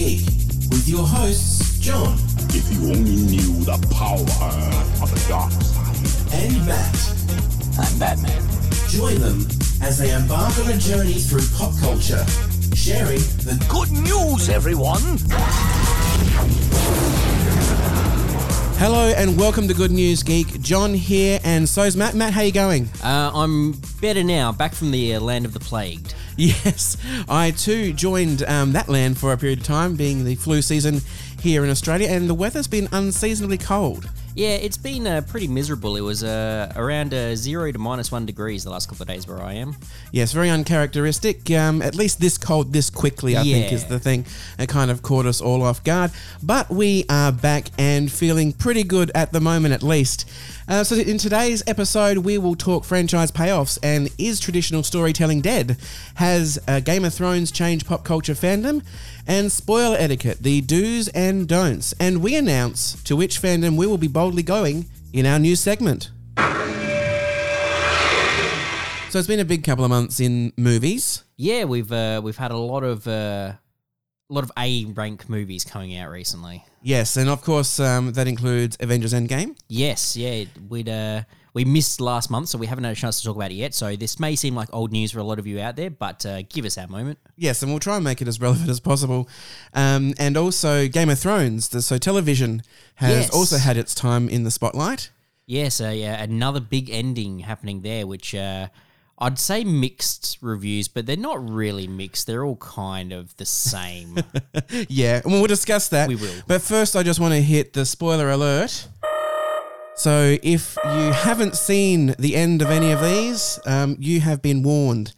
Geek with your hosts, John If you only knew the power of the dark side. and Matt. I'm Batman. Join them as they embark on a journey through pop culture, sharing the Good news, everyone! Hello and welcome to Good News Geek. John here, and so's Matt. Matt, how you going? Uh, I'm better now, back from the uh, land of the plagued. Yes, I too joined um, that land for a period of time, being the flu season here in Australia, and the weather's been unseasonably cold. Yeah, it's been uh, pretty miserable. It was uh, around uh, zero to minus one degrees the last couple of days where I am. Yes, very uncharacteristic. Um, at least this cold this quickly, I think, is the thing. It kind of caught us all off guard. But we are back and feeling pretty good at the moment, at least. Uh, so, in today's episode, we will talk franchise payoffs and is traditional storytelling dead? Has uh, Game of Thrones changed pop culture fandom? And spoiler etiquette, the do's and don'ts. And we announce to which fandom we will be boldly going in our new segment. So, it's been a big couple of months in movies. Yeah, we've uh, we've had a lot of uh, a lot of A rank movies coming out recently. Yes, and of course um, that includes Avengers Endgame. Yes, yeah, we'd uh, we missed last month, so we haven't had a chance to talk about it yet. So this may seem like old news for a lot of you out there, but uh, give us our moment. Yes, and we'll try and make it as relevant as possible. Um, and also Game of Thrones. The, so television has Yes. also had its time in the spotlight. Yes, uh, yeah, another big ending happening there, which uh, I'd say mixed reviews, but they're not really mixed. They're all kind of the same. Yeah, and we'll discuss that. We will. But first, I just want to hit the spoiler alert. So if you haven't seen the end of any of these, um, you have been warned.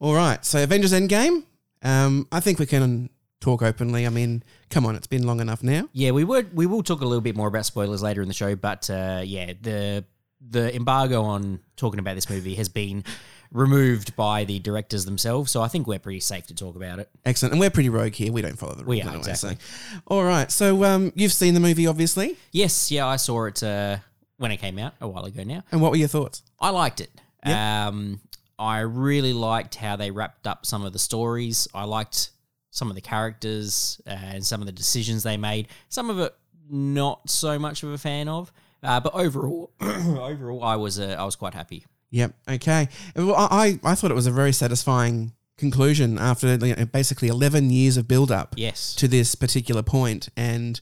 All right, so Avengers Endgame. Um, I think we can talk openly. I mean, come on, it's been long enough now. yeah, we would we will talk a little bit more about spoilers later in the show, but uh, yeah, the the embargo on talking about this movie has been removed by the directors themselves, so I think we're pretty safe to talk about it. Excellent. And we're pretty rogue here. We don't follow the rules. We are, anyway, exactly. So. All right. So um, you've seen the movie, obviously. Yes, yeah, I saw it uh, when it came out a while ago now. And what were your thoughts? I liked it. Um, I really liked how they wrapped up some of the stories. I liked some of the characters uh, and some of the decisions they made. Some of it not so much of a fan of, uh, but overall, overall, I was uh, I was quite happy. Yep. Okay. Well, I, I thought it was a very satisfying conclusion after you know, basically 11 years of build up Yes. to this particular point and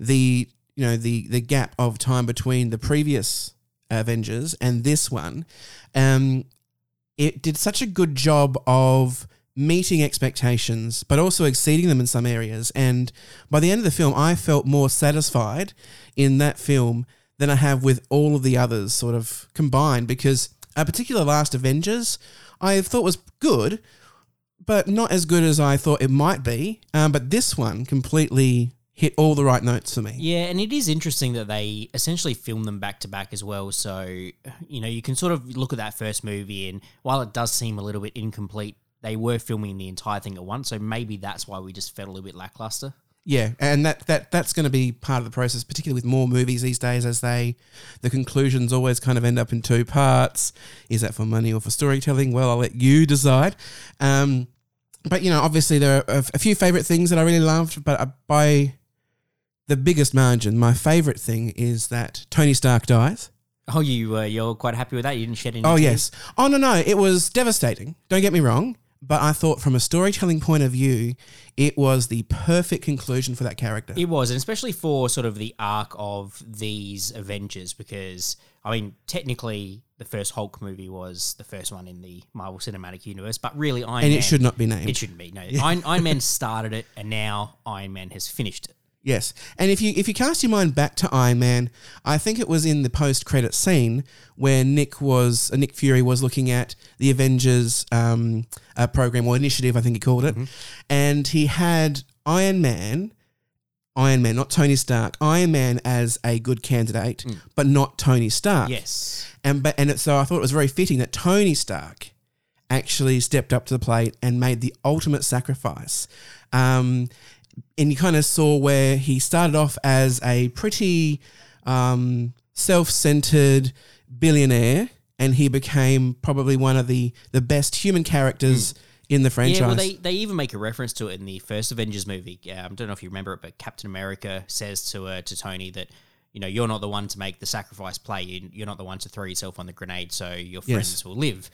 the you know the the gap of time between the previous Avengers and this one um it did such a good job of meeting expectations but also exceeding them in some areas and by the end of the film I felt more satisfied in that film than I have with all of the others sort of combined because a particular last Avengers I thought was good but not as good as I thought it might be. Um, but this one completely hit all the right notes for me. Yeah, and it is interesting that they essentially film them back to back as well. So, you know, you can sort of look at that first movie, and while it does seem a little bit incomplete, they were filming the entire thing at once. So maybe that's why we just felt a little bit lackluster. Yeah, and that, that that's going to be part of the process, particularly with more movies these days, as they the conclusions always kind of end up in two parts. Is that for money or for storytelling? Well, I'll let you decide. Um, but you know, obviously there are a, a few favorite things that I really loved, but uh, by the biggest margin, my favorite thing is that Tony Stark dies. Oh, you uh, you're quite happy with that? You didn't shed any. Tears. Oh tears? yes. Oh no no, it was devastating. Don't get me wrong, but I thought from a storytelling point of view, it was the perfect conclusion for that character. It was, and especially for sort of the arc of these Avengers, because I mean, technically, the first Hulk movie was the first one in the Marvel Cinematic Universe, but really, Iron and Man, it should not be named. It shouldn't be. No, Iron, Iron Man started it, and now Iron Man has finished it. Yes, and if you if you cast your mind back to Iron Man, I think it was in the post credit scene where Nick was uh, Nick Fury was looking at the Avengers um, uh, program or initiative, I think he called it, and he had Iron Man. Iron Man, not Tony Stark. Iron Man as a good candidate, but not Tony Stark. Yes. And but and it, so I thought it was very fitting that Tony Stark actually stepped up to the plate and made the ultimate sacrifice. Um, and you kind of saw where he started off as a pretty um, self-centered billionaire, and he became probably one of the the best human characters in the franchise. Yeah, well, they, they even make a reference to it in the first Avengers movie. Um, I don't know if you remember it, but Captain America says to uh, to Tony that you know you're not the one to make the sacrifice play. You, you're not the one to throw yourself on the grenade, so your Yes. friends will live.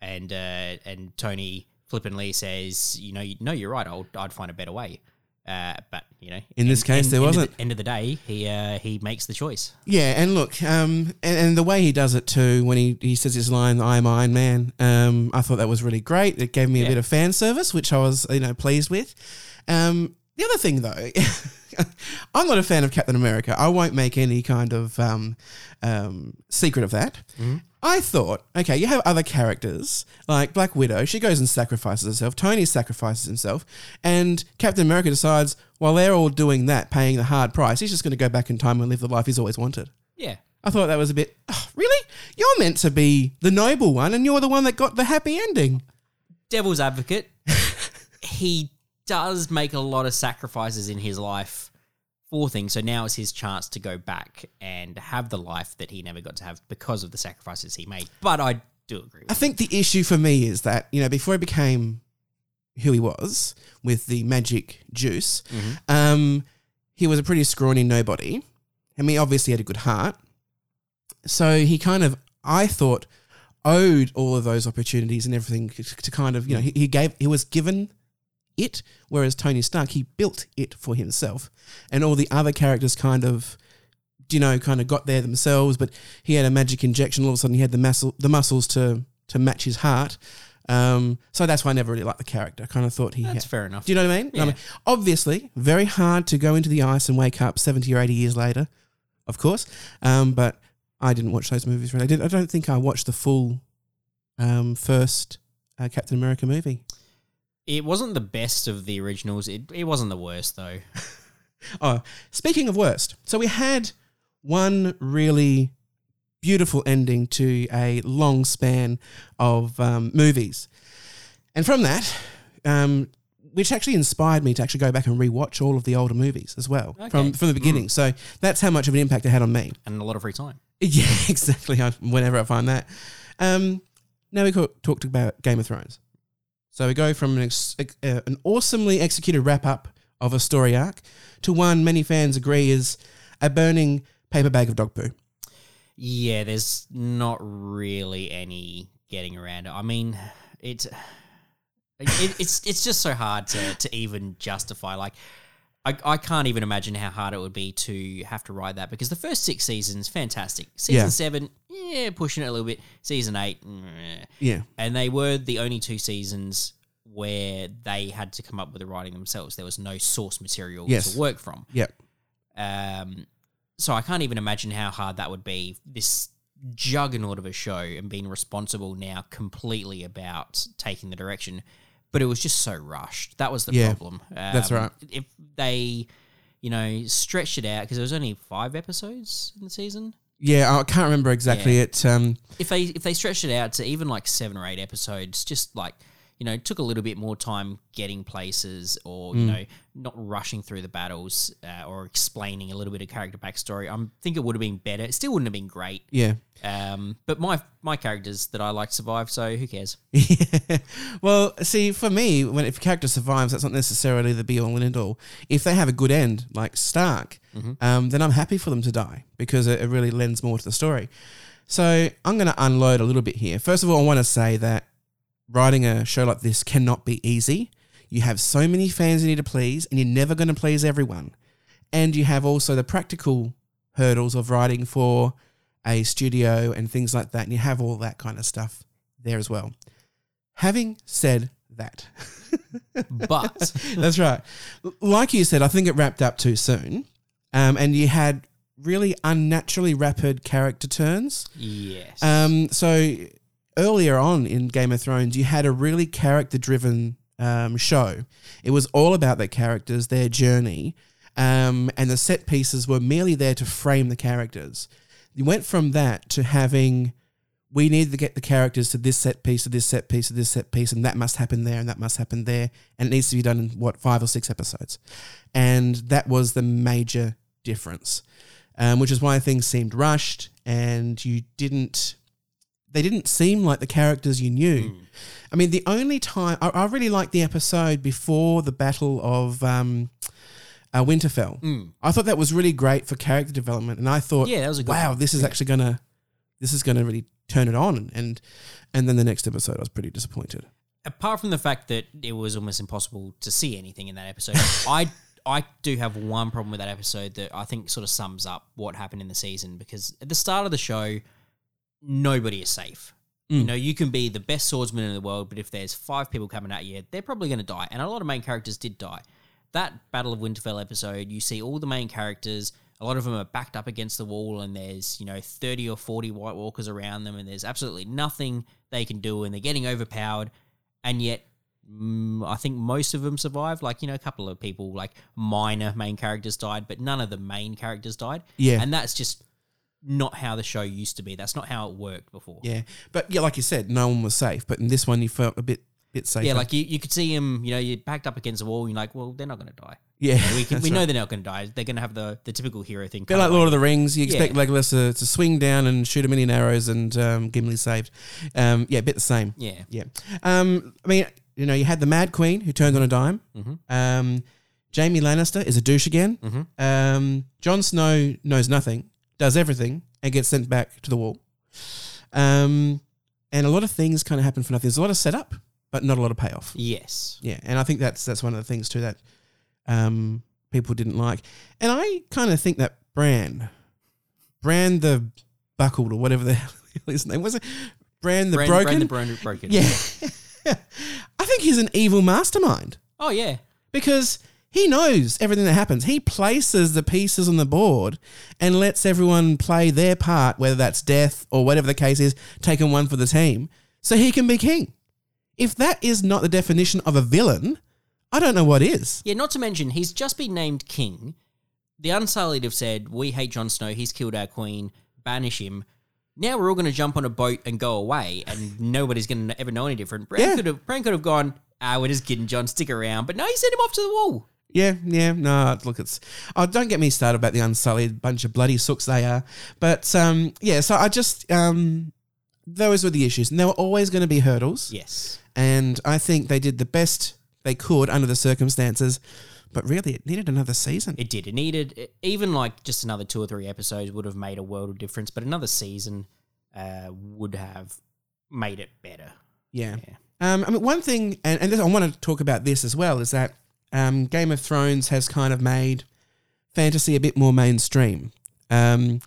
And uh, and Tony flippantly says, you know, you, no, you're right. I'll, I'd find a better way. Uh, but you know, In this case, there end of the- wasn't. end of the day, he uh, he makes the choice. Yeah, and look, um, and, and the way he does it too, when he, he says his line, "I'm Iron Man," um, I thought that was really great. It gave me a bit of fan service, which I was, you know, pleased with. Um, the other thing, though, I'm not a fan of Captain America. I won't make any kind of um, um, secret of that. I thought, okay, you have other characters like Black Widow. She goes and sacrifices herself. Tony sacrifices himself, and Captain America decides while they're all doing that, paying the hard price, he's just going to go back in time and live the life he's always wanted. Yeah, I thought that was a bit, "Oh, really? You're meant to be the noble one, and you're the one that got the happy ending. devil's advocate, he does make a lot of sacrifices in his life for things. So now is his chance to go back and have the life that he never got to have because of the sacrifices he made. But I do agree with I think the issue for me is that, you know, before he became who he was with the magic juice, um, he was a pretty scrawny nobody. I mean, obviously had a good heart. So he kind of, I thought, owed all of those opportunities and everything to, to kind of, you know, he, he gave, he was given it, whereas Tony Stark, he built it for himself. And all the other characters kind of, you know, kind of got there themselves, but he had a magic injection. All of a sudden, he had the muscle, the muscles to to match his heart. Um, so that's why I never really liked the character. I kind of thought he That's had. fair enough. Do you know what I mean? I Yeah. mean, obviously, very hard to go into the ice and wake up seventy or eighty years later, of course. Um, but I didn't watch those movies. Really, I, did, I don't think I watched the full um, first uh, Captain America movie. It wasn't the best of the originals. It, it wasn't the worst, though. Oh, speaking of worst, so we had one really beautiful ending to a long span of um, movies, and from that, um, which actually inspired me to actually go back and rewatch all of the older movies as well from Okay. from the beginning. So that's how much of an impact it had on me. And a lot of free time. Yeah, exactly. I, whenever I find that. Um, now we talked about Game of Thrones. So we go from an, ex- uh, an awesomely executed wrap up of a story arc to one many fans agree is a burning paper bag of dog poo. Yeah, there's not really any getting around it. I mean, it's it, it's it's just so hard to to even justify. Like, I I can't even imagine how hard it would be to have to write that because the first six seasons fantastic. Season Yeah. seven, yeah, pushing it a little bit. Season eight, meh. Yeah. and they were the only two seasons where they had to come up with the writing themselves. There was no source material Yes. to work from. Yep. Um, so I can't even imagine how hard that would be. This juggernaut of a show and being responsible now completely about taking the direction, but it was just so rushed. That was the Yeah, problem. Um, that's right. If they, you know, stretched it out because there was only five episodes in the season. Yeah, I can't remember exactly it. Um, If they if they stretched it out to even like seven or eight episodes, just like you know, took a little bit more time getting places, or Mm. you know, not rushing through the battles, uh, or explaining a little bit of character backstory. I think it would have been better. It still wouldn't have been great. yeah. Um, but my my characters that I like survive, so who cares? Yeah. Well, see, for me, when if a character survives, that's not necessarily the be all and end all. If they have a good end, like Stark, um, then I'm happy for them to die because it, it really lends more to the story. So I'm going to unload a little bit here. First of all, I want to say that writing a show like this cannot be easy. You have so many fans you need to please, and you're never going to please everyone. And you have also the practical hurdles of writing for a studio and things like that, and you have all that kind of stuff there as well. Having said that, But that's right. Like you said, I think it wrapped up too soon, um, and you had really unnaturally rapid character turns. yes, Um, so earlier on in Game of Thrones, you had a really character-driven um, show. It was all about the characters, their journey, um, and the set pieces were merely there to frame the characters. You went from that to having we need to get the characters to this set piece, to this set piece, to this set piece, and that must happen there, and that must happen there, and it needs to be done in what five or six episodes, and that was the major difference, um, which is why things seemed rushed, and you didn't. They didn't seem like the characters you knew. I mean, the only time I, I really liked the episode before the Battle of um, uh, Winterfell. I thought that was really great for character development, and I thought, Yeah, that was a wow, one. this is actually gonna, this is gonna really turn it on, and and then the next episode, I was pretty disappointed. apart from the fact that it was almost impossible to see anything in that episode, I I do have one problem with that episode that I think sort of sums up what happened in the season because at the start of the show, nobody is safe. You know, you can be the best swordsman in the world, but if there's five people coming at you, they're probably going to die. And a lot of main characters did die. That Battle of Winterfell episode, you see all the main characters. A lot of them are backed up against the wall, and there's you know thirty or forty White Walkers around them, and there's absolutely nothing they can do, and they're getting overpowered. And yet, mm, I think most of them survived. Like you know, a couple of people, like minor main characters, died, but none of the main characters died. Yeah. and that's just not how the show used to be. That's not how it worked before. Yeah, but yeah, like you said, no one was safe. But in this one, you felt a bit bit safer. Yeah, like you, you could see him, you know, you're backed up against the wall, and you're like, well, they're not going to die. yeah, We, can, we right. know they're not going to die. They're going to have the, the typical hero thing. Bit like Lord of the Rings, you expect Yeah. Legolas to, to swing down and shoot a million arrows, and um, Gimli saved. Um, yeah, a bit the same. Yeah. Yeah. Um, I mean, you know, you had the Mad Queen who turned on a dime. Mhm. Um, Jaime Lannister is a douche again. Mhm. Um, Jon Snow knows nothing, does everything, and gets sent back to the wall. Um, and a lot of things kind of happen for nothing. There's a lot of setup, but not a lot of payoff. Yes. Yeah, and I think that's that's one of the things too that um, people didn't like. And I kind of think that Bran, Bran the buckled or whatever the hell his name was, it Bran the Bran- broken. Bran the Bran- broken. yeah, I think he's an evil mastermind Oh, yeah. because he knows everything that happens. He places the pieces on the board and lets everyone play their part, whether that's death or whatever the case is, taking one for the team, so he can be king. If that is not the definition of a villain, I don't know what is. Yeah, not to mention, he's just been named king. The Unsullied have said, we hate Jon Snow, he's killed our queen, banish him. Now we're all going to jump on a boat and go away, and nobody's going to ever know any different. Bran Yeah. could have Bran could have gone, ah, we're just kidding, John, stick around. But no, he sent him off to the wall. Yeah, yeah, no, look, it's. Oh, don't get me started about the Unsullied, bunch of bloody sooks they are. But um, yeah, so I just um, those were the issues, and there were always going to be hurdles. Yes. and I think they did the best they could under the circumstances. But really, it needed another season. It did. It needed, even like just another two or three episodes would have made a world of difference, but another season uh, would have made it better. yeah. Yeah. Um, I mean, one thing, and, and this, I want to talk about this as well, is that um, Game of Thrones has kind of made fantasy a bit more mainstream. Um,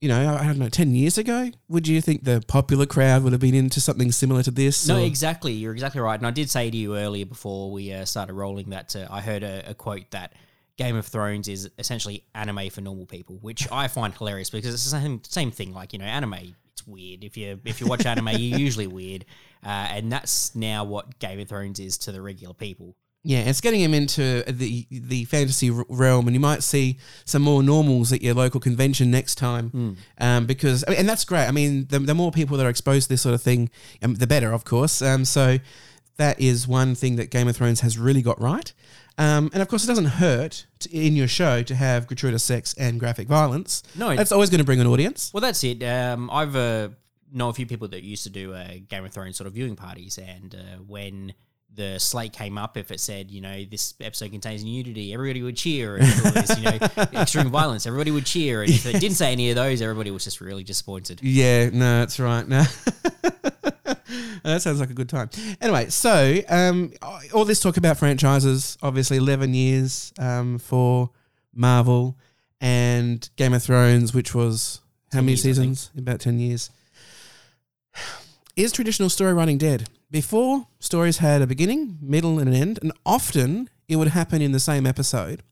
you know, I, don't know, ten years ago, would you think the popular crowd would have been into something similar to this? No, or- exactly. You're exactly right. And I did say to you earlier before we uh, started rolling that uh, I heard a, a quote that Game of Thrones is essentially anime for normal people, which I find hilarious because it's the same same thing. Like you know, anime it's weird. If you if you watch anime, you're usually weird, uh, and that's now what Game of Thrones is to the regular people. Yeah, it's getting him into the the fantasy realm, and you might see some more normals at your local convention next time. Um, because and that's great. I mean, the, the more people that are exposed to this sort of thing, um, the better, of course. Um, so that is one thing that Game of Thrones has really got right. Um, and of course, it doesn't hurt to, in your show to have gratuitous sex and graphic violence. No, that's always going to bring an audience. Well, that's it. Um, I've uh, know a few people that used to do uh, Game of Thrones sort of viewing parties, and uh, when the slate came up, if it said, you know, this episode contains nudity, everybody would cheer, and if it was, you know, extreme violence, everybody would cheer, and if it didn't say any of those, everybody was just really disappointed. Yeah, no, that's right. No. that sounds like a good time. Anyway, so um, all this talk about franchises, obviously 11 years um, for Marvel and Game of Thrones, which was how many years, seasons? About 10 years. Is traditional story writing dead? Before, stories had a beginning, middle, and an end, and often it would happen in the same episode.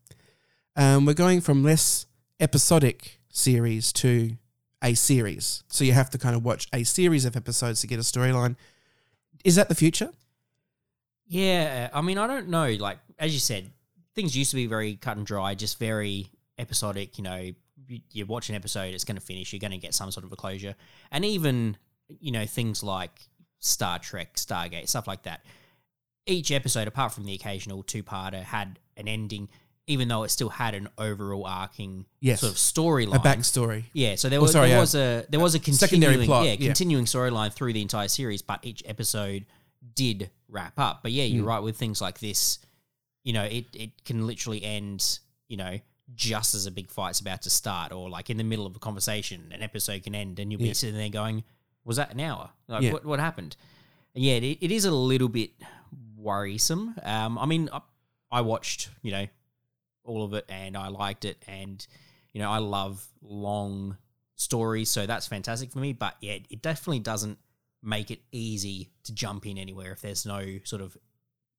Um, we're going from less episodic series to a series. So you have to kind of watch a series of episodes to get a storyline. Is that the future? Yeah, I mean, I don't know. Like as you said, things used to be very cut and dry, just very episodic. You know, you, you watch an episode, it's going to finish. You're going to get some sort of a closure, and even you know things like Star Trek, Stargate, stuff like that. Each episode, apart from the occasional two-parter, had an ending. even though it still had an overall arcing Yes. sort of storyline. A backstory. Yeah, so there Oh, was sorry, there was a there was a Secondary continuing plot, yeah, yeah. continuing storyline through the entire series, but each episode did wrap up. But yeah, you're Hmm. right with things like this. You know, it it can literally end. You know, just as a big fight's about to start, or like in the middle of a conversation, an episode can end, and you'll be Yeah. sitting there going, "Was that an hour? Like, Yeah. what what happened?" And yeah, it, it is a little bit worrisome. Um, I mean, I, I watched you know all of it and I liked it, and you know I love long stories, so that's fantastic for me. But yeah, it definitely doesn't make it easy to jump in anywhere if there's no sort of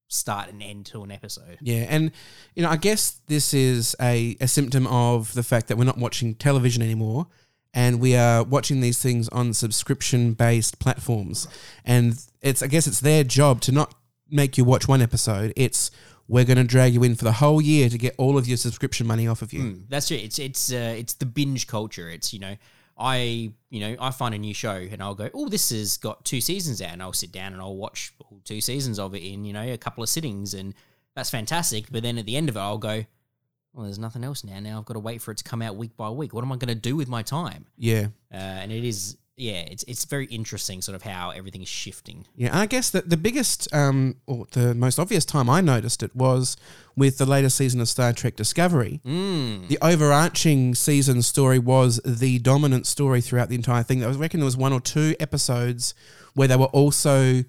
start and end to an episode. Yeah, and you know, I guess this is a, a symptom of the fact that we're not watching television anymore, and we are watching these things on subscription based platforms. And it's I guess it's their job to not make you watch one episode. It's we're going to drag you in for the whole year to get all of your subscription money off of you. Mm, that's it. It's it's uh, it's the binge culture. It's you know I you know I find a new show and I'll go oh this has got two seasons out and I'll sit down and I'll watch all two seasons of it in you know a couple of sittings and that's fantastic. But then at the end of it I'll go well there's nothing else now. Now I've got to wait for it to come out week by week. What am I going to do with my time? Yeah. Uh, and it is yeah it's it's very interesting sort of how everything is shifting. Yeah, I guess that the biggest, um, or the most obvious time I noticed it was with the latest season of Star Trek Discovery. Mm. The overarching season story was the dominant story throughout the entire thing. I was reckon there was one or two episodes where they were also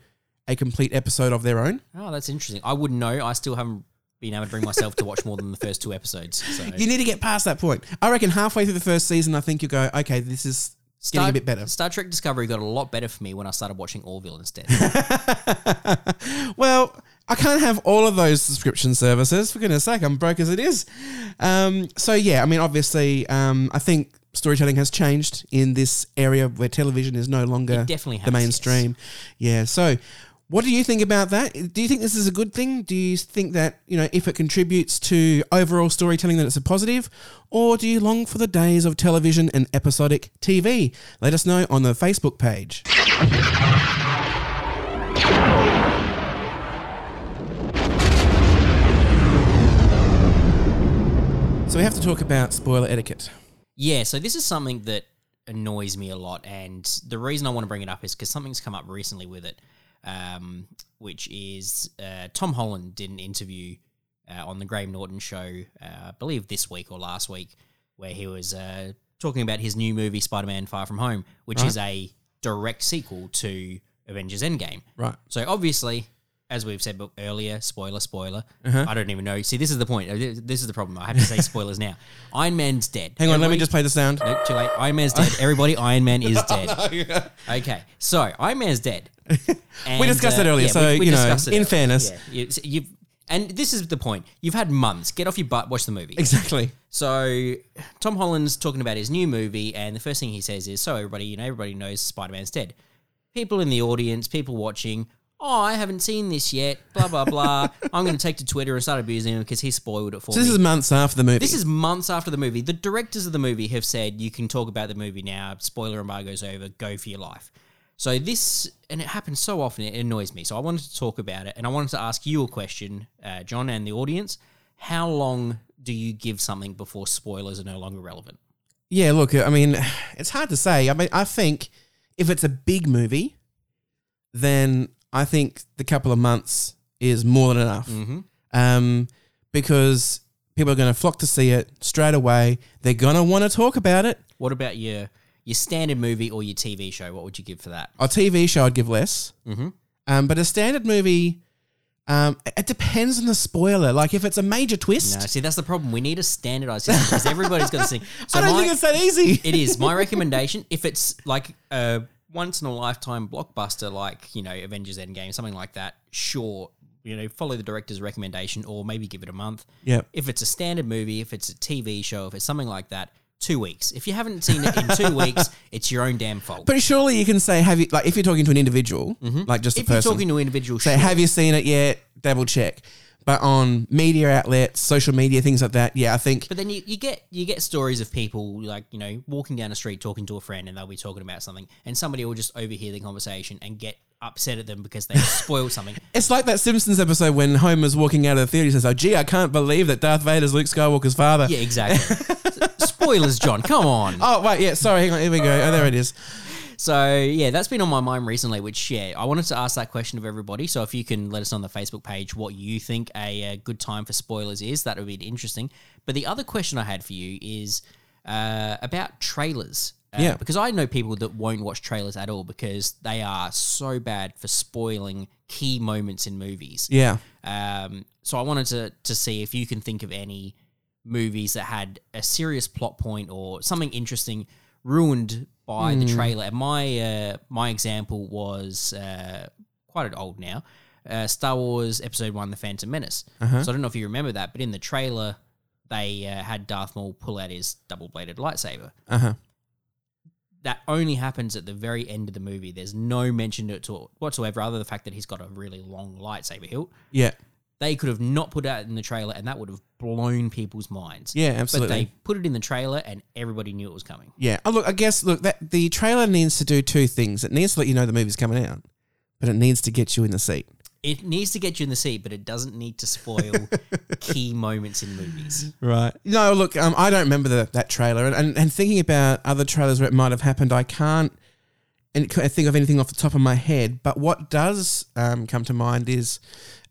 a complete episode of their own. Oh, that's interesting. I wouldn't know. I still haven't been able to bring myself to watch more than the first two episodes. So. You need to get past that point. I reckon halfway through the first season, I think you go, okay, this is getting a bit better. Star Trek Discovery got a lot better for me when I started watching Orville instead. well, I can't have all of those subscription services. For goodness sake, I'm broke as it is. Um, so yeah, I mean, obviously, um, I think storytelling has changed in this area where television is no longer It definitely the mainstream. Yeah. So, what do you think about that? Do you think this is a good thing? Do you think that you know if it contributes to overall storytelling that it's a positive, or do you long for the days of television and episodic TV? Let us know on the Facebook page. So we have to talk about spoiler etiquette. yeah, so this is something that annoys me a lot, and the reason I want to bring it up is because something's come up recently with it, um, which is uh, Tom Holland did an interview uh, on the Graham Norton show, uh, I believe this week or last week, where he was uh, talking about his new movie Spider-Man: Far From Home, which is a direct sequel to Avengers: Endgame. Right. So obviously, as we've said earlier, spoiler, spoiler. Uh-huh. I don't even know. See, this is the point. Uh, This is the problem. I have to say spoilers now. Iron Man's dead. Hang on, let me just play the sound. Nope, too late. Iron Man's dead. Everybody, Iron Man is dead. Okay, so Iron Man's dead. And, discussed that earlier, yeah, so, you know, in earlier. fairness. yeah, you, and this is the point. You've had months. Get off your butt. Watch the movie. Exactly. So Tom Holland's talking about his new movie, and the first thing he says is, "So everybody, you know, everybody knows Spider Man's dead. People in the audience, people watching." Oh, I haven't seen this yet. Blah blah blah. I'm going to take to Twitter and start abusing him because he spoiled it for So me. this is months after the movie. This is months after the movie. The directors of the movie have said you can talk about the movie now. Spoiler embargo's over. Go for your life. So this, and it happens so often, it annoys me. So I wanted to talk about it, and I wanted to ask you a question, uh, John, and the audience. How long do you give something before spoilers are no longer relevant? Yeah, look, I mean, it's hard to say. I mean, I think if it's a big movie, then I think the couple of months is more than enough. Mm-hmm. Um, because people are going to flock to see it straight away. They're going to want to talk about it. What about your your standard movie or your TV show? What would you give for that? A TV show, I'd give less. Mm-hmm. Um, but a standard movie, um, it depends on the spoiler. Like if it's a major twist, No, see that's the problem. We need a standardized system because everybody's got to see. So I don't my- think it's that easy. it is my recommendation. If it's like a once in a lifetime blockbuster, like you know Avengers Endgame, something like that, sure, you know, follow the director's recommendation, or maybe give it a month. Yeah. If it's a standard movie, if it's a TV show, if it's something like that, two weeks. If you haven't seen it in two weeks, it's your own damn fault. But surely you can say, have you like if you're talking to an individual, like just a Mm-hmm. if you're person, talking to an individual, say, sure. have you seen it yet? Double check. But on media outlets, social media, things like that, yeah, I think But then you, you get you get stories of people like you know walking down the street talking to a friend and they'll be talking about something and somebody will just overhear the conversation and get upset at them because they spoiled something. It's like that Simpsons episode when Homer's walking out of the theater. He says, "Oh, gee, I can't believe that Darth Vader's Luke Skywalker's father." Yeah, exactly. Spoilers, John. Come on. Oh, wait, yeah. Sorry, hang on. Here we go. Oh, there it is. So yeah, that's been on my mind recently. Which yeah, I wanted to ask that question of everybody. So if you can let us know on the Facebook page what you think a, uh good time for spoilers is, that would be interesting. But the other question I had for you is uh, about trailers. Uh, Yeah. because I know people that won't watch trailers at all because they are so bad for spoiling key moments in movies. Yeah. Um, so I wanted to to see if you can think of any movies that had a serious plot point or something interesting ruined by the trailer. My uh, my example was uh, quite old now. Uh, Star Wars Episode One: The Phantom Menace. So I don't know if you remember that, but in the trailer, they uh, had Darth Maul pull out his double bladed lightsaber. Uh huh. That only happens at the very end of the movie. There's no mention to it whatsoever, other than the fact that he's got a really long lightsaber hilt Yeah. They could have not put that in the trailer and that would have blown people's minds. Yeah, But absolutely. they put it in the trailer and everybody knew it was coming. Yeah. Oh, look, I guess, look, that the trailer needs to do two things. It needs to let you know the movie's coming out, but it needs to get you in the seat. It needs to get you in the seat, but it doesn't need to spoil key moments in movies. Right. No, look, um, I don't remember the, that trailer. And, and, and thinking about other trailers where it might have happened, I can't and think of anything off the top of my head. But what does um, come to mind is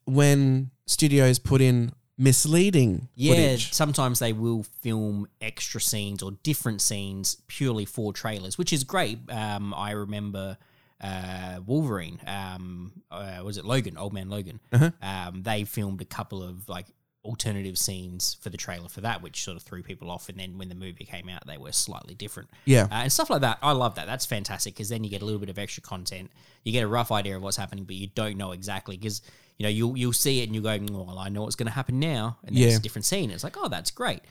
when studios put in misleading Yeah, footage. sometimes they will film extra scenes or different scenes purely for trailers, which is great. Um, I remember uh, Wolverine, um, uh, was it Logan, Old Man Logan? Uh-huh. Um, they filmed a couple of like alternative scenes for the trailer for that, which sort of threw people off. And then when the movie came out, they were slightly different. Yeah. Uh, and stuff like that. I love that. That's fantastic because then you get a little bit of extra content. You get a rough idea of what's happening, but you don't know exactly because you know you'll you'll see it and you go, "Mm, well, I know what's going to happen now, and then it's a different scene. It's like, oh, that's great,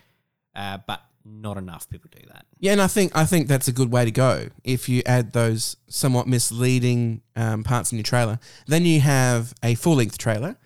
uh, but not enough people do that. Yeah, and I think I think that's a good way to go. If you add those somewhat misleading um, parts in your trailer, then you have a full length trailer.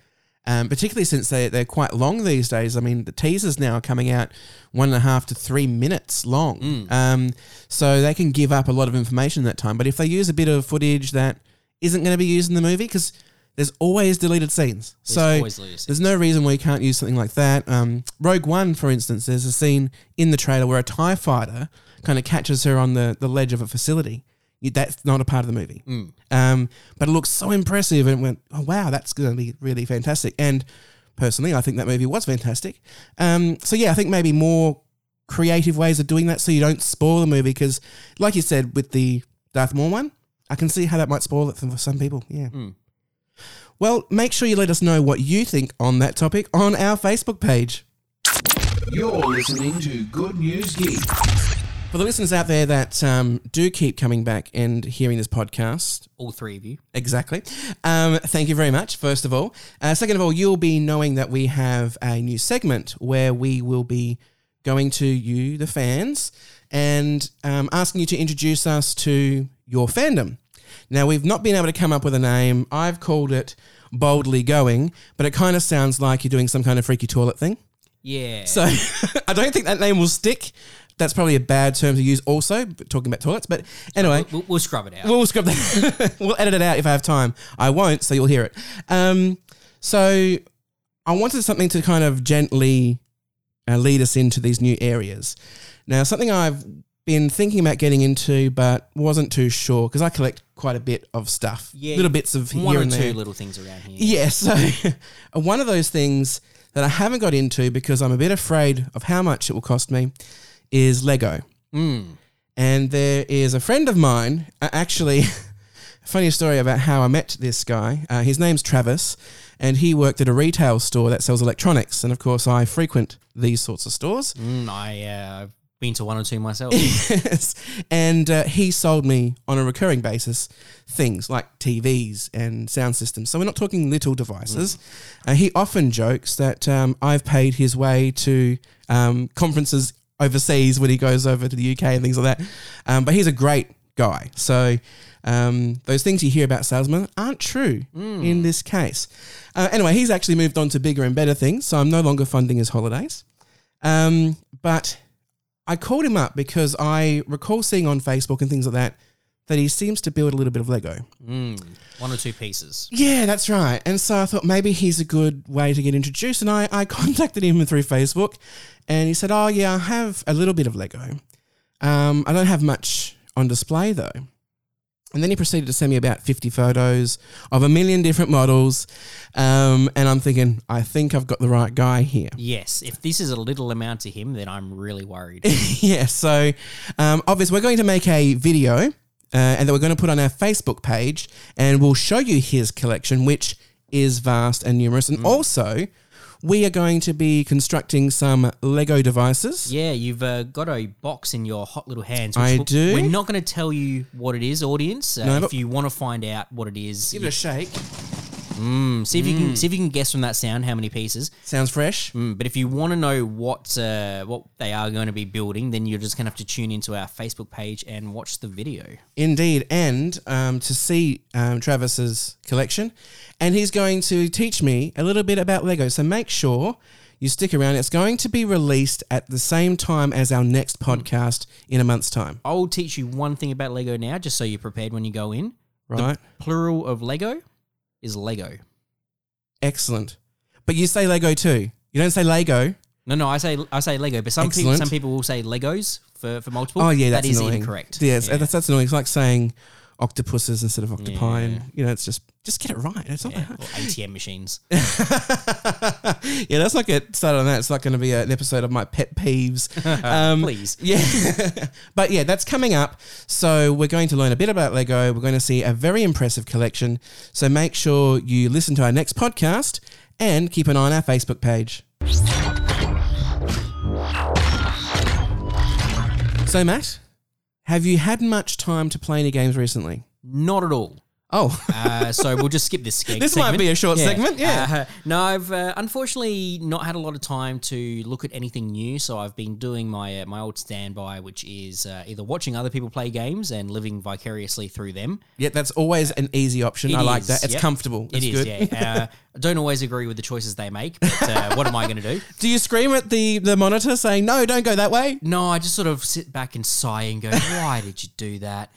Um, particularly since they they're quite long these days. I mean, the teasers now are coming out one and a half to three minutes long, um, so they can give up a lot of information that time. But if they use a bit of footage that isn't going to be used in the movie, because there's always deleted scenes, There's so always deleted scenes. there's no reason why you can't use something like that. Um, Rogue One, for instance, there's a scene in the trailer where a TIE fighter kind of catches her on the, the ledge of a facility. You- That's not a part of the movie. Um, but it looks so impressive and went, oh, wow, that's going to be really fantastic. And personally, I think that movie was fantastic. Um, so, yeah, I think maybe more creative ways of doing that so you don't spoil the movie. Because, like you said, with the Darth Maul one, I can see how that might spoil it for some people. Yeah. Well, make sure you let us know what you think on that topic on our Facebook page. You're listening to Good News Geek. For the listeners out there that um, do keep coming back and hearing this podcast, All three of you. Exactly. Um, thank you very much, first of all. Uh, second of all, you'll be knowing that we have a new segment where we will be going to you, the fans, and um, asking you to introduce us to your fandom. Now, we've not been able to come up with a name. I've called it Boldly Going, but it kind of sounds like you're doing some kind of freaky toilet thing. Yeah. So I don't think that name will stick. That's probably a bad term to use also, talking about toilets. But anyway, we'll, we'll scrub it out. We'll scrub that. we'll edit it out if I have time. I won't, so you'll hear it. Um, so I wanted something to kind of gently uh, lead us into these new areas. Now, something I've been thinking about getting into, but wasn't too sure because I collect quite a bit of stuff, yeah, little bits of one here or and two there. little things around here. Yeah, so one of those things that I haven't got into because I'm a bit afraid of how much it will cost me is Lego. Mm. And there is a friend of mine, uh, actually, funny story about how I met this guy. Uh, his name's Travis, and he worked at a retail store that sells electronics. And of course, I frequent these sorts of stores. Mm, I, uh, I've been to one or two myself. yes. And uh, he sold me on a recurring basis things like TVs and sound systems. So we're not talking little devices. Uh, he often jokes that um, I've paid his way to um, conferences overseas when he goes over to the UK and things like that. Um, but he's a great guy. So um, those things you hear about salesmen aren't true in this case. Uh, anyway, he's actually moved on to bigger and better things. So I'm no longer funding his holidays. Um, but I called him up because I recall seeing on Facebook and things like that that he seems to build a little bit of Lego. Mm, one or two pieces. Yeah, that's right. And so I thought maybe he's a good way to get introduced. And I, I contacted him through Facebook and he said, Oh, yeah, I have a little bit of Lego. Um, I don't have much on display though. And then he proceeded to send me about 50 photos of a million different models. Um, and I'm thinking, I think I've got the right guy here. Yes, if this is a little amount to him, then I'm really worried. yeah, so um, obviously, we're going to make a video uh, and that we're going to put on our Facebook page, and we'll show you his collection, which is vast and numerous. And also, we are going to be constructing some Lego devices. yeah, you've uh, got a box in your hot little hands. I we'll- do. We're not going to tell you what it is, audience. Uh, No, if you want to find out what it is, Give it a shake. Mm, see if you can see if you can guess from that sound how many pieces. Sounds fresh. Mm, but if you want to know what uh, what they are going to be building, then you're just going to have to tune into our Facebook page and watch the video. Indeed. And um, to see um, Travis's collection. And he's going to teach me a little bit about Lego. So make sure you stick around. It's going to be released at the same time as our next podcast in a month's time. I'll teach you one thing about Lego now, just so you're prepared when you go in. Right? Plural of Lego is Lego. Excellent. But you say Lego too. You don't say Lego. No, no, I say I say Lego, but some people Excellent. some people will say Legos for, for multiple. Oh yeah, that's that is annoying. incorrect. Yes, Yeah. that's that's annoying. It's like saying octopuses instead of octopi. Yeah. And, you know, it's just just get it right. It's not Yeah, that or ATM machines. yeah, let's not get started on that. It's not going to be an episode of my pet peeves. Um, Please. Yeah, but yeah, that's coming up. So we're going to learn a bit about Lego. We're going to see a very impressive collection. So make sure you listen to our next podcast and keep an eye on our Facebook page. So Matt, have you had much time to play any games recently? Not at all. Oh, Uh, so we'll just skip this. This might be a short segment, yeah. Uh, no, I've uh, unfortunately not had a lot of time to look at anything new. So I've been doing my uh, my old standby, which is uh, either watching other people play games and living vicariously through them. yeah, that's always an easy option. It I like that. It's yep. comfortable. It It's good. yeah. Uh, I don't always agree with the choices they make, but uh, what am I going to do? Do you scream at the the monitor saying no? Don't go that way. No, I just sort of sit back and sigh and go, "Why did you do that?"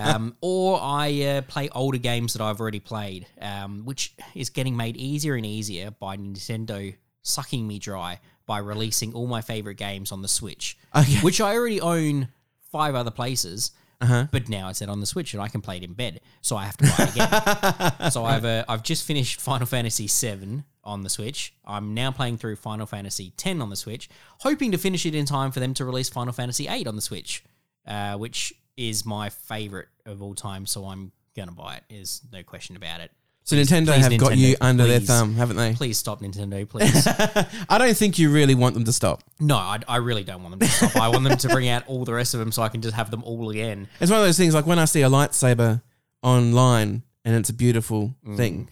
um, or I uh, play older games that I've already played, um, which is getting made easier and easier by Nintendo sucking me dry by releasing all my favorite games on the Switch, Okay. which I already own five other places. Uh-huh. But now it's on the Switch and I can play it in bed, so I have to buy it again. so I've uh, I've just finished Final Fantasy VII on the Switch. I'm now playing through Final Fantasy X on the Switch, hoping to finish it in time for them to release Final Fantasy VIII on the Switch, uh, which is my favorite of all time. So I'm gonna buy it. There's no question about it. So Nintendo please, have got Nintendo, you under their thumb, haven't they? Please stop Nintendo, please. I don't think you really want them to stop. no, I, I really don't want them to stop. I want them to bring out all the rest of them so I can just have them all again. It's one of those things like when I see a lightsaber online and it's a beautiful Mm. thing.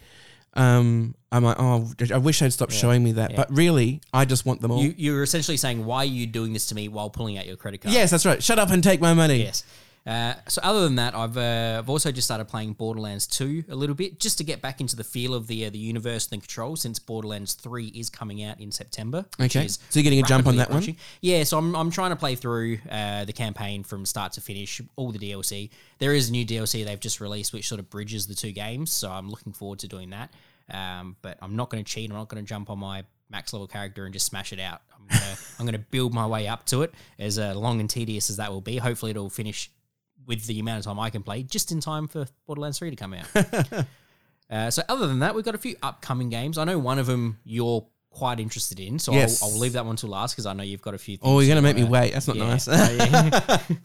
Um, I'm like, oh, I wish they'd stop showing me that. But really, I just want them all. You, you're essentially saying, why are you doing this to me while pulling out your credit card? yes, that's right. Shut up and take my money. Yes. Uh, so other than that, I've uh, I've also just started playing Borderlands 2 a little bit, just to get back into the feel of the uh, the universe and the control. Since Borderlands 3 is coming out in September. Okay. So you're getting a jump on that one? Yeah, so I'm, I'm trying to play through uh, the campaign from start to finish, all the DLC. There is a new DLC they've just released which sort of bridges the two games, so I'm looking forward to doing that. Um, but I'm not going to cheat. I'm not going to jump on my max level character and just smash it out. I'm going to build my way up to it, as uh, long and tedious as that will be. Hopefully, it'll finish with the amount of time I can play, just in time for Borderlands 3 to come out. uh, so, other than that, we've got a few upcoming games. I know one of them you're quite interested in, so Yes. I'll, I'll leave that one to last because I know you've got a few. Oh, you're going to make me wait. That's not yeah. nice. Oh,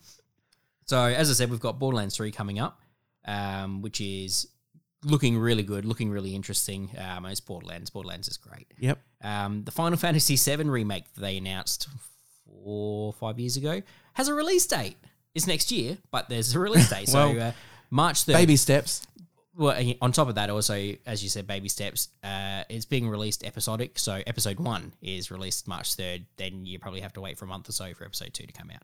so, as I said, we've got Borderlands 3 coming up, um, which is looking really good, looking really interesting. Um, it's Borderlands. Borderlands is great. yep. Um, the Final Fantasy VII remake that they announced four or five years ago has a release date. It's next year, but there's a release date. so Well, uh, March 3rd. Baby steps. Well, on top of that, also, as you said, baby steps, uh, it's being released episodic. So episode one is released March 3rd. Then you probably have to wait for a month or so for episode two to come out.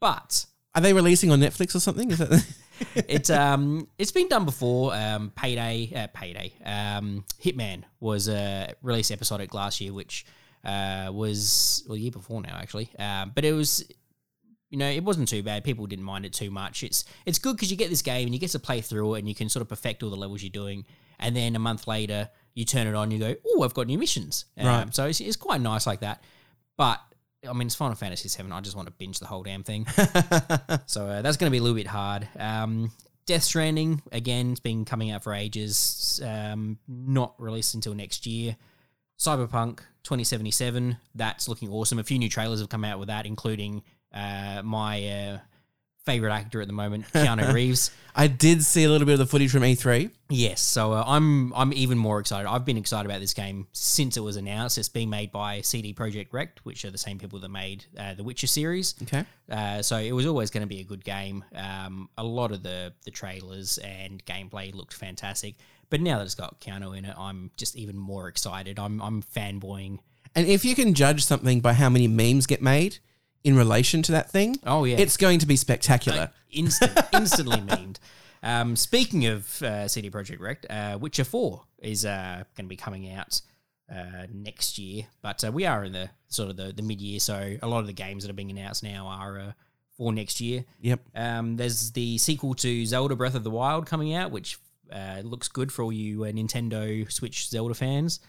But Are they releasing on Netflix or something? Is that it's um it's been done before. Um, Payday, uh, Payday, um, Hitman was uh, released episodic last year, which uh, was well, year before now actually. Um, but it was you know, it wasn't too bad. People didn't mind it too much. It's it's good because you get this game and you get to play through it and you can sort of perfect all the levels you're doing. And then a month later, you turn it on, you go, oh, I've got new missions. Um, Right. So it's, it's quite nice like that. But I mean, it's Final Fantasy VII. I just want to binge the whole damn thing. so uh, that's going to be a little bit hard. Um, Death Stranding again, it's been coming out for ages. Um, not released until next year. Cyberpunk 2077. That's looking awesome. A few new trailers have come out with that, including uh, my uh, favorite actor at the moment, Keanu Reeves. I did see a little bit of the footage from E E3. Yes, so uh, I'm I'm even more excited. I've been excited about this game since it was announced. It's being made by CD Projekt Red, which are the same people that made uh, the Witcher series. Okay. Uh, so it was always going to be a good game. Um, a lot of the the trailers and gameplay looked fantastic, but now that it's got Keanu in it, I'm just even more excited. I'm I'm fanboying. And if you can judge something by how many memes get made in relation to that thing, Oh, yeah. it's going to be spectacular. Instant, instantly memed. Um, speaking of uh, CD Projekt Red, uh, Witcher Four is uh, going to be coming out uh, next year, but uh, we are in the sort of the, the mid year, so a lot of the games that are being announced now are uh, for next year. Yep. Um, there's the sequel to Zelda Breath of the Wild coming out, which uh, looks good for all you uh, Nintendo Switch Zelda fans.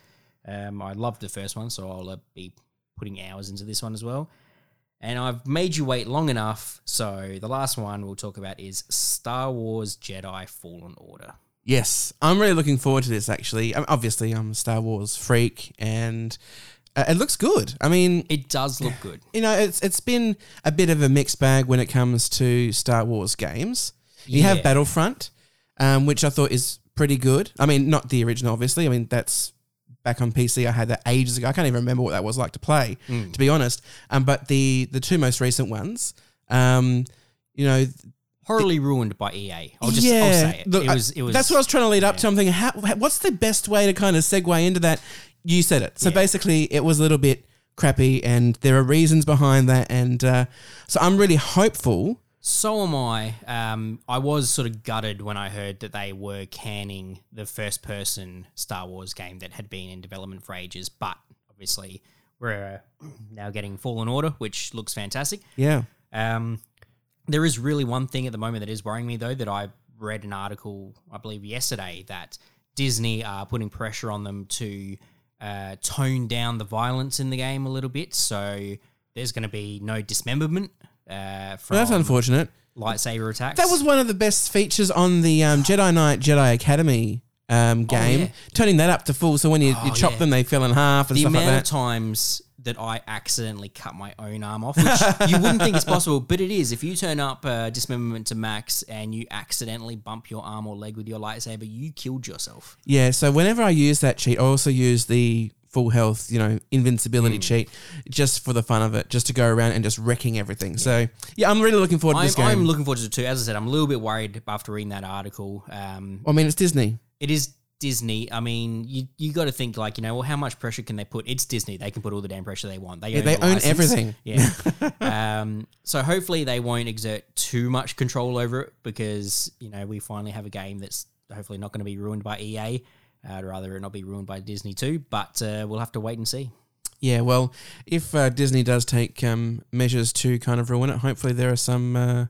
Um, I loved the first one, so I'll uh, be putting hours into this one as well. And I've made you wait long enough, so the last one we'll talk about is Star Wars Jedi Fallen Order. Yes, I'm really looking forward to this. Actually, obviously, I'm a Star Wars freak, and uh, it looks good. I mean, It does look good. you know, it's it's been a bit of a mixed bag when it comes to Star Wars games. You have Battlefront, um, which I thought is pretty good. I mean, not the original, obviously. I mean, that's back on PC. I had that ages ago. I can't even remember what that was like to play, Hmm. to be honest. Um, but the the two most recent ones, um, you know, Horribly ruined by EA. I'll just yeah, I'll say it. look, it was it was that's what I was trying to lead up to. I'm thinking, how, what's the best way to kind of segue into that? You said it. So Yeah. basically, it was a little bit crappy, and there are reasons behind that. And uh, so I'm really hopeful. So am I. Um, I was sort of gutted when I heard that they were canning the first person Star Wars game that had been in development for ages, but obviously we're uh, now getting Fallen Order, which looks fantastic. Yeah. Um, there is really one thing at the moment that is worrying me, though, that I read an article, I believe, yesterday that Disney are putting pressure on them to uh, tone down the violence in the game a little bit. So there's going to be no dismemberment uh, from Well, that's unfortunate. lightsaber attacks. That was one of the best features on the um, Jedi Knight Jedi Academy um, game. Oh, yeah. Turning that up to full, so when you, you Oh, chop yeah. them, they fell in half and the stuff amount like of that. times that I accidentally cut my own arm off, which you wouldn't think is possible, but it is. If you turn up uh, dismemberment to max and you accidentally bump your arm or leg with your lightsaber, you killed yourself. Yeah, so whenever I use that cheat, I also use the full health, you know, invincibility Hmm. cheat just for the fun of it, just to go around and just wrecking everything. So, yeah, I'm really looking forward to I'm, this game. I'm looking forward to it too. As I said, I'm a little bit worried after reading that article. Um, I mean, it's Disney. it is Disney. I mean, you you got to think like you know, well, how much pressure can they put? It's Disney. They can put all the damn pressure they want. They Yeah, own they the own everything. Yeah. um, so hopefully they won't exert too much control over it because you know we finally have a game that's hopefully not going to be ruined by EA. Uh, I'd rather it not be ruined by Disney too, but uh, we'll have to wait and see. Yeah, well, if uh, Disney does take um, measures to kind of ruin it, hopefully there are some, uh,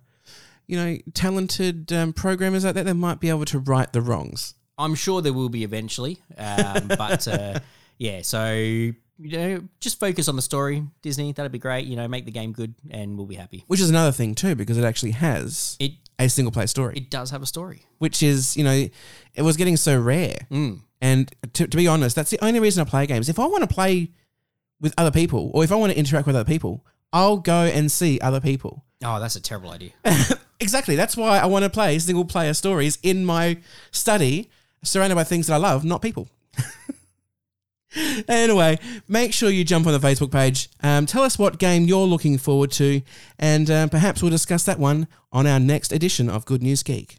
you know, talented um, programmers out there that might be able to right the wrongs. I'm sure there will be eventually, um, but uh, yeah. So you know, just focus on the story, Disney. That'd be great. You know, make the game good, and we'll be happy. Which is another thing too, because it actually has It a single player story, it does have a story. which is you know, it was getting so rare. Mm. And to, to be honest, that's the only reason I play games. If I want to play with other people, or if I want to interact with other people, I'll go and see other people. Oh, that's a terrible idea. Exactly. That's why I want to play single player stories in my study, surrounded by things that I love, not people. anyway, make sure you jump on the Facebook page. Um, tell us what game you're looking forward to, and um, perhaps we'll discuss that one on our next edition of Good News Geek.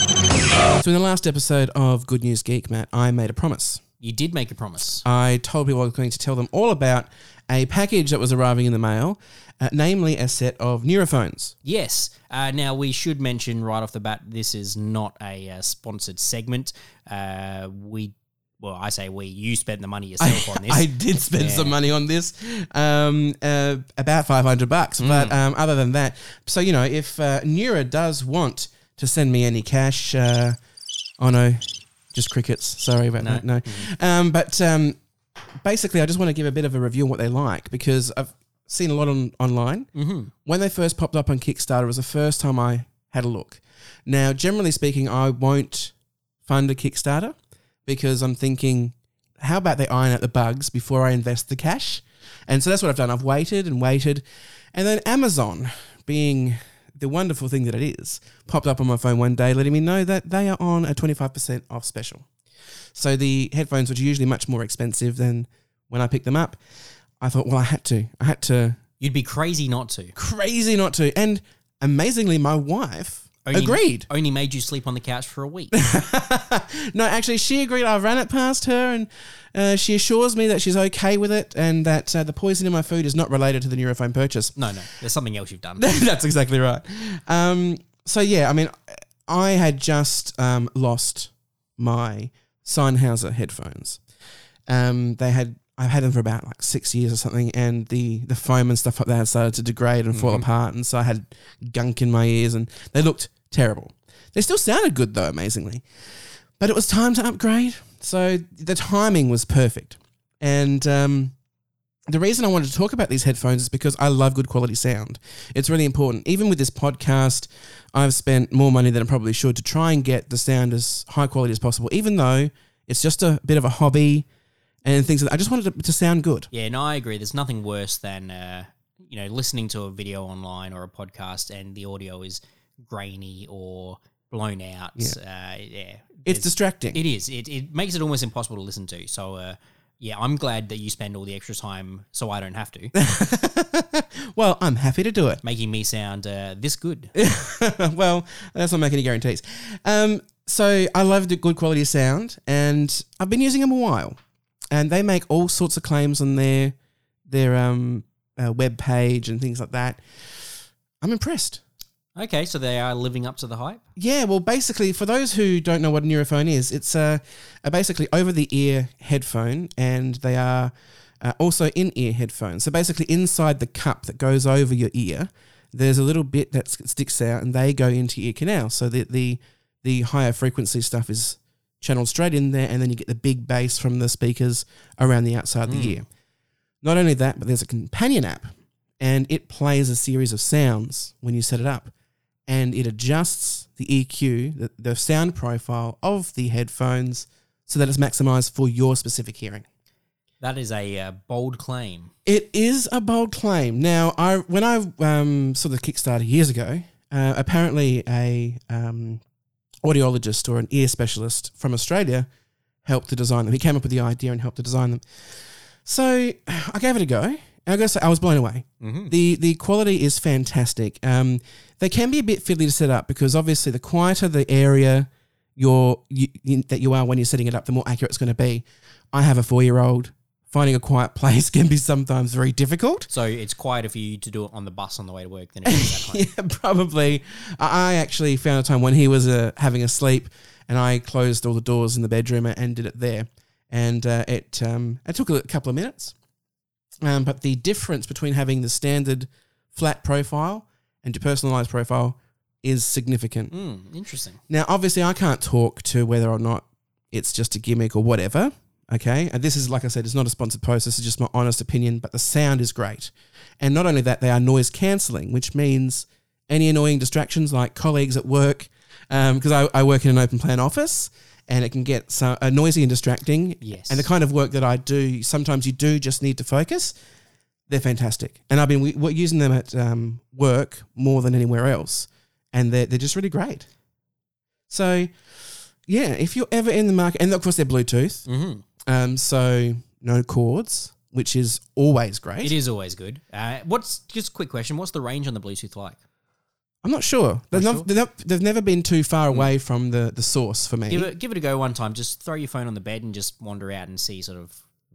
So, in the last episode of Good News Geek, Matt, I made a promise. You did make a promise. I told people I was going to tell them all about a package that was arriving in the mail, uh, namely a set of Nuraphones. Yes. Uh, now we should mention right off the bat, this is not a uh, sponsored segment. Uh, we well, I say we, you spent the money yourself on this. I did spend some money on this, um, uh, about five hundred bucks. But Mm. um, other than that, so you know, if uh, Nura does want to send me any cash, uh, oh no, just crickets. Sorry about that. No, Mm. um, but um, basically, I just want to give a bit of a review on what they like because I've seen a lot on online. Mm-hmm. When they first popped up on Kickstarter, it was the first time I had a look. Now, generally speaking, I won't fund a Kickstarter because I'm thinking, how about they iron out the bugs before I invest the cash? And so that's what I've done. I've waited and waited. And then Amazon, being the wonderful thing that it is, popped up on my phone one day letting me know that they are on a 25% off special. So the headphones, which are usually much more expensive than when I picked them up, I thought, well, I had to. I had to. You'd be crazy not to. Crazy not to. And amazingly, my wife Only- agreed. Only made you sleep on the couch for a week. No, actually, she agreed. I ran it past her, and uh, she assures me that she's okay with it, and that uh, the poison in my food is not related to the Nuraphone purchase. no, no, there's something else you've done. That's exactly right. Um, so yeah, I mean, I had just um, lost my Sennheiser headphones. Um, they had I've had them for about like six years or something, and the the foam and stuff like that had started to degrade and fall apart, and so I had gunk in my ears, and they looked terrible. They still sounded good though, amazingly, but it was time to upgrade. So the timing was perfect, and um, the reason I wanted to talk about these headphones is because I love good quality sound. It's really important. Even with this podcast, I've spent more money than I probably should to try and get the sound as high quality as possible, even though it's just a bit of a hobby and things like that. I just wanted to, to sound good. Yeah, no, I agree. There's nothing worse than uh, you know listening to a video online or a podcast and the audio is grainy or blown out. Yeah, uh, yeah It's distracting. It is. It, it makes it almost impossible to listen to. So uh, yeah, I'm glad that you spend all the extra time so I don't have to, well, I'm happy to do it. making me sound uh, this good. well, let's not making any guarantees. Um, so I love the good quality of sound, and I've been using them a while. And they make all sorts of claims on their their um, uh, web page and things like that. I'm impressed. Okay, so they are living up to the hype. Yeah, well, basically, for those who don't know what a Nuraphone is, it's a, a basically over the ear headphone, and they are uh, also in ear headphones. So basically, inside the cup that goes over your ear, there's a little bit that sticks out, and they go into your ear canal. So the the the higher frequency stuff is channeled straight in there, and then you get the big bass from the speakers around the outside of the ear. Not only that, but there's a companion app, and it plays a series of sounds when you set it up and it adjusts the EQ, the, the sound profile of the headphones, so that it's maximized for your specific hearing. That is a uh, bold claim. It is a bold claim. Now, I when I um, saw the Kickstarter years ago, uh, apparently a um, audiologist or an ear specialist from Australia helped to design them. He came up with the idea and helped to design them. So I gave it a go. And I gotta say, I was blown away. The the quality is fantastic. Um, they can be a bit fiddly to set up because obviously the quieter the area you're you, you, that you are when you're setting it up, the more accurate it's going to be. I have a four year old. Finding a quiet place can be sometimes very difficult. So it's quieter for you to do it on the bus on the way to work than it is at home. Yeah, probably. I actually found a time when he was uh, having a sleep, and I closed all the doors in the bedroom and did it there. And uh, it um, it took a couple of minutes, um, but the difference between having the standard flat profile and your personalized profile is significant. Hmm, interesting. Now, obviously, I can't talk to whether or not it's just a gimmick or whatever. Okay. And this is, like I said, it's not a sponsored post. This is just my honest opinion, but the sound is great. And not only that, they are noise cancelling, which means any annoying distractions like colleagues at work, because I, I work in an open plan office and it can get so, uh, noisy and distracting. Yes. And the kind of work that I do, sometimes you do just need to focus. They're fantastic. And I've been we, we're using them at um, work more than anywhere else. And they're, they're just really great. So, yeah, if you're ever in the market, and of course they're Bluetooth, hmm um, so no cords, which is always great. It is always good. Uh, what's just a quick question? What's the range on the Bluetooth like? I'm not sure. They've, Not sure? they've, not- they've never been too far away from the, the source for me. Give it give it a go one time. Just throw your phone on the bed and just wander out and see sort of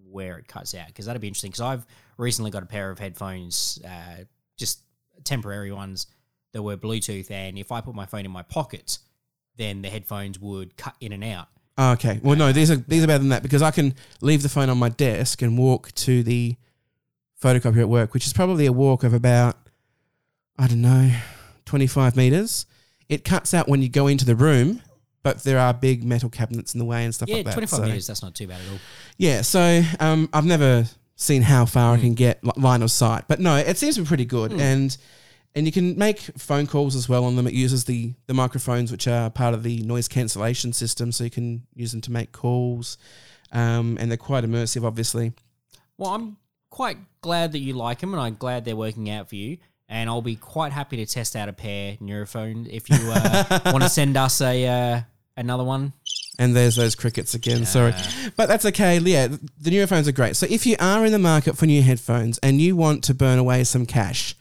where it cuts out because that'd be interesting. Because I've recently got a pair of headphones, uh, just temporary ones that were Bluetooth, and if I put my phone in my pocket, then the headphones would cut in and out. Oh, okay. Well, no, these are these are better than that because I can leave the phone on my desk and walk to the photocopier at work, which is probably a walk of about I don't know, twenty five meters. It cuts out when you go into the room, but there are big metal cabinets in the way and stuff Yeah, like that. 25 so- meters, that's not too bad at all. Yeah, so um, I've never seen how far Hmm. I can get line of sight, but no, it seems to be pretty good, Hmm. and and you can make phone calls as well on them. It uses the the microphones, which are part of the noise cancellation system, so you can use them to make calls, um, and they're quite immersive, obviously. Well, I'm quite glad that you like them, and I'm glad they're working out for you. And I'll be quite happy to test out a pair Nuraphone if you uh, want to send us a uh, another one. And there's those crickets again. Sorry, but that's okay. Yeah, the Nuraphones are great. So if you are in the market for new headphones and you want to burn away some cash,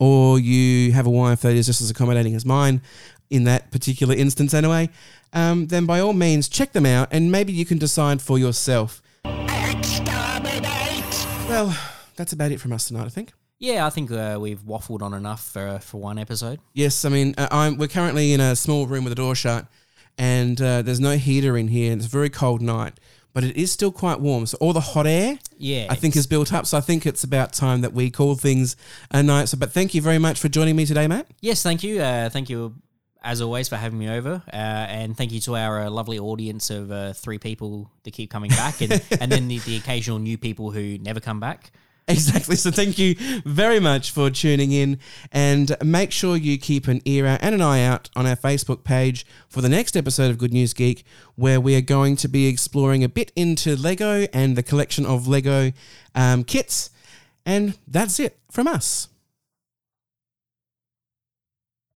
or you have a wife that is just as accommodating as mine, in that particular instance anyway, um, then by all means check them out and maybe you can decide for yourself. Well, that's about it from us tonight, I think. Yeah, I think uh, we've waffled on enough for for one episode. Yes, I mean, uh, I'm, we're currently in a small room with a door shut, and uh, there's no heater in here, and it's a very cold night, but it is still quite warm. So all the hot air, Yeah, I think, is built up. So I think it's about time that we call things a night. So, but thank you very much for joining me today, Matt. Yes, thank you. Uh, thank you, as always, for having me over. Uh, and thank you to our uh, lovely audience of uh, three people that keep coming back, and, and then the, the occasional new people who never come back. Exactly. So thank you very much for tuning in and make sure you keep an ear out and an eye out on our Facebook page for the next episode of Good News Geek, where we are going to be exploring a bit into Lego and the collection of Lego um, kits. And that's it from us.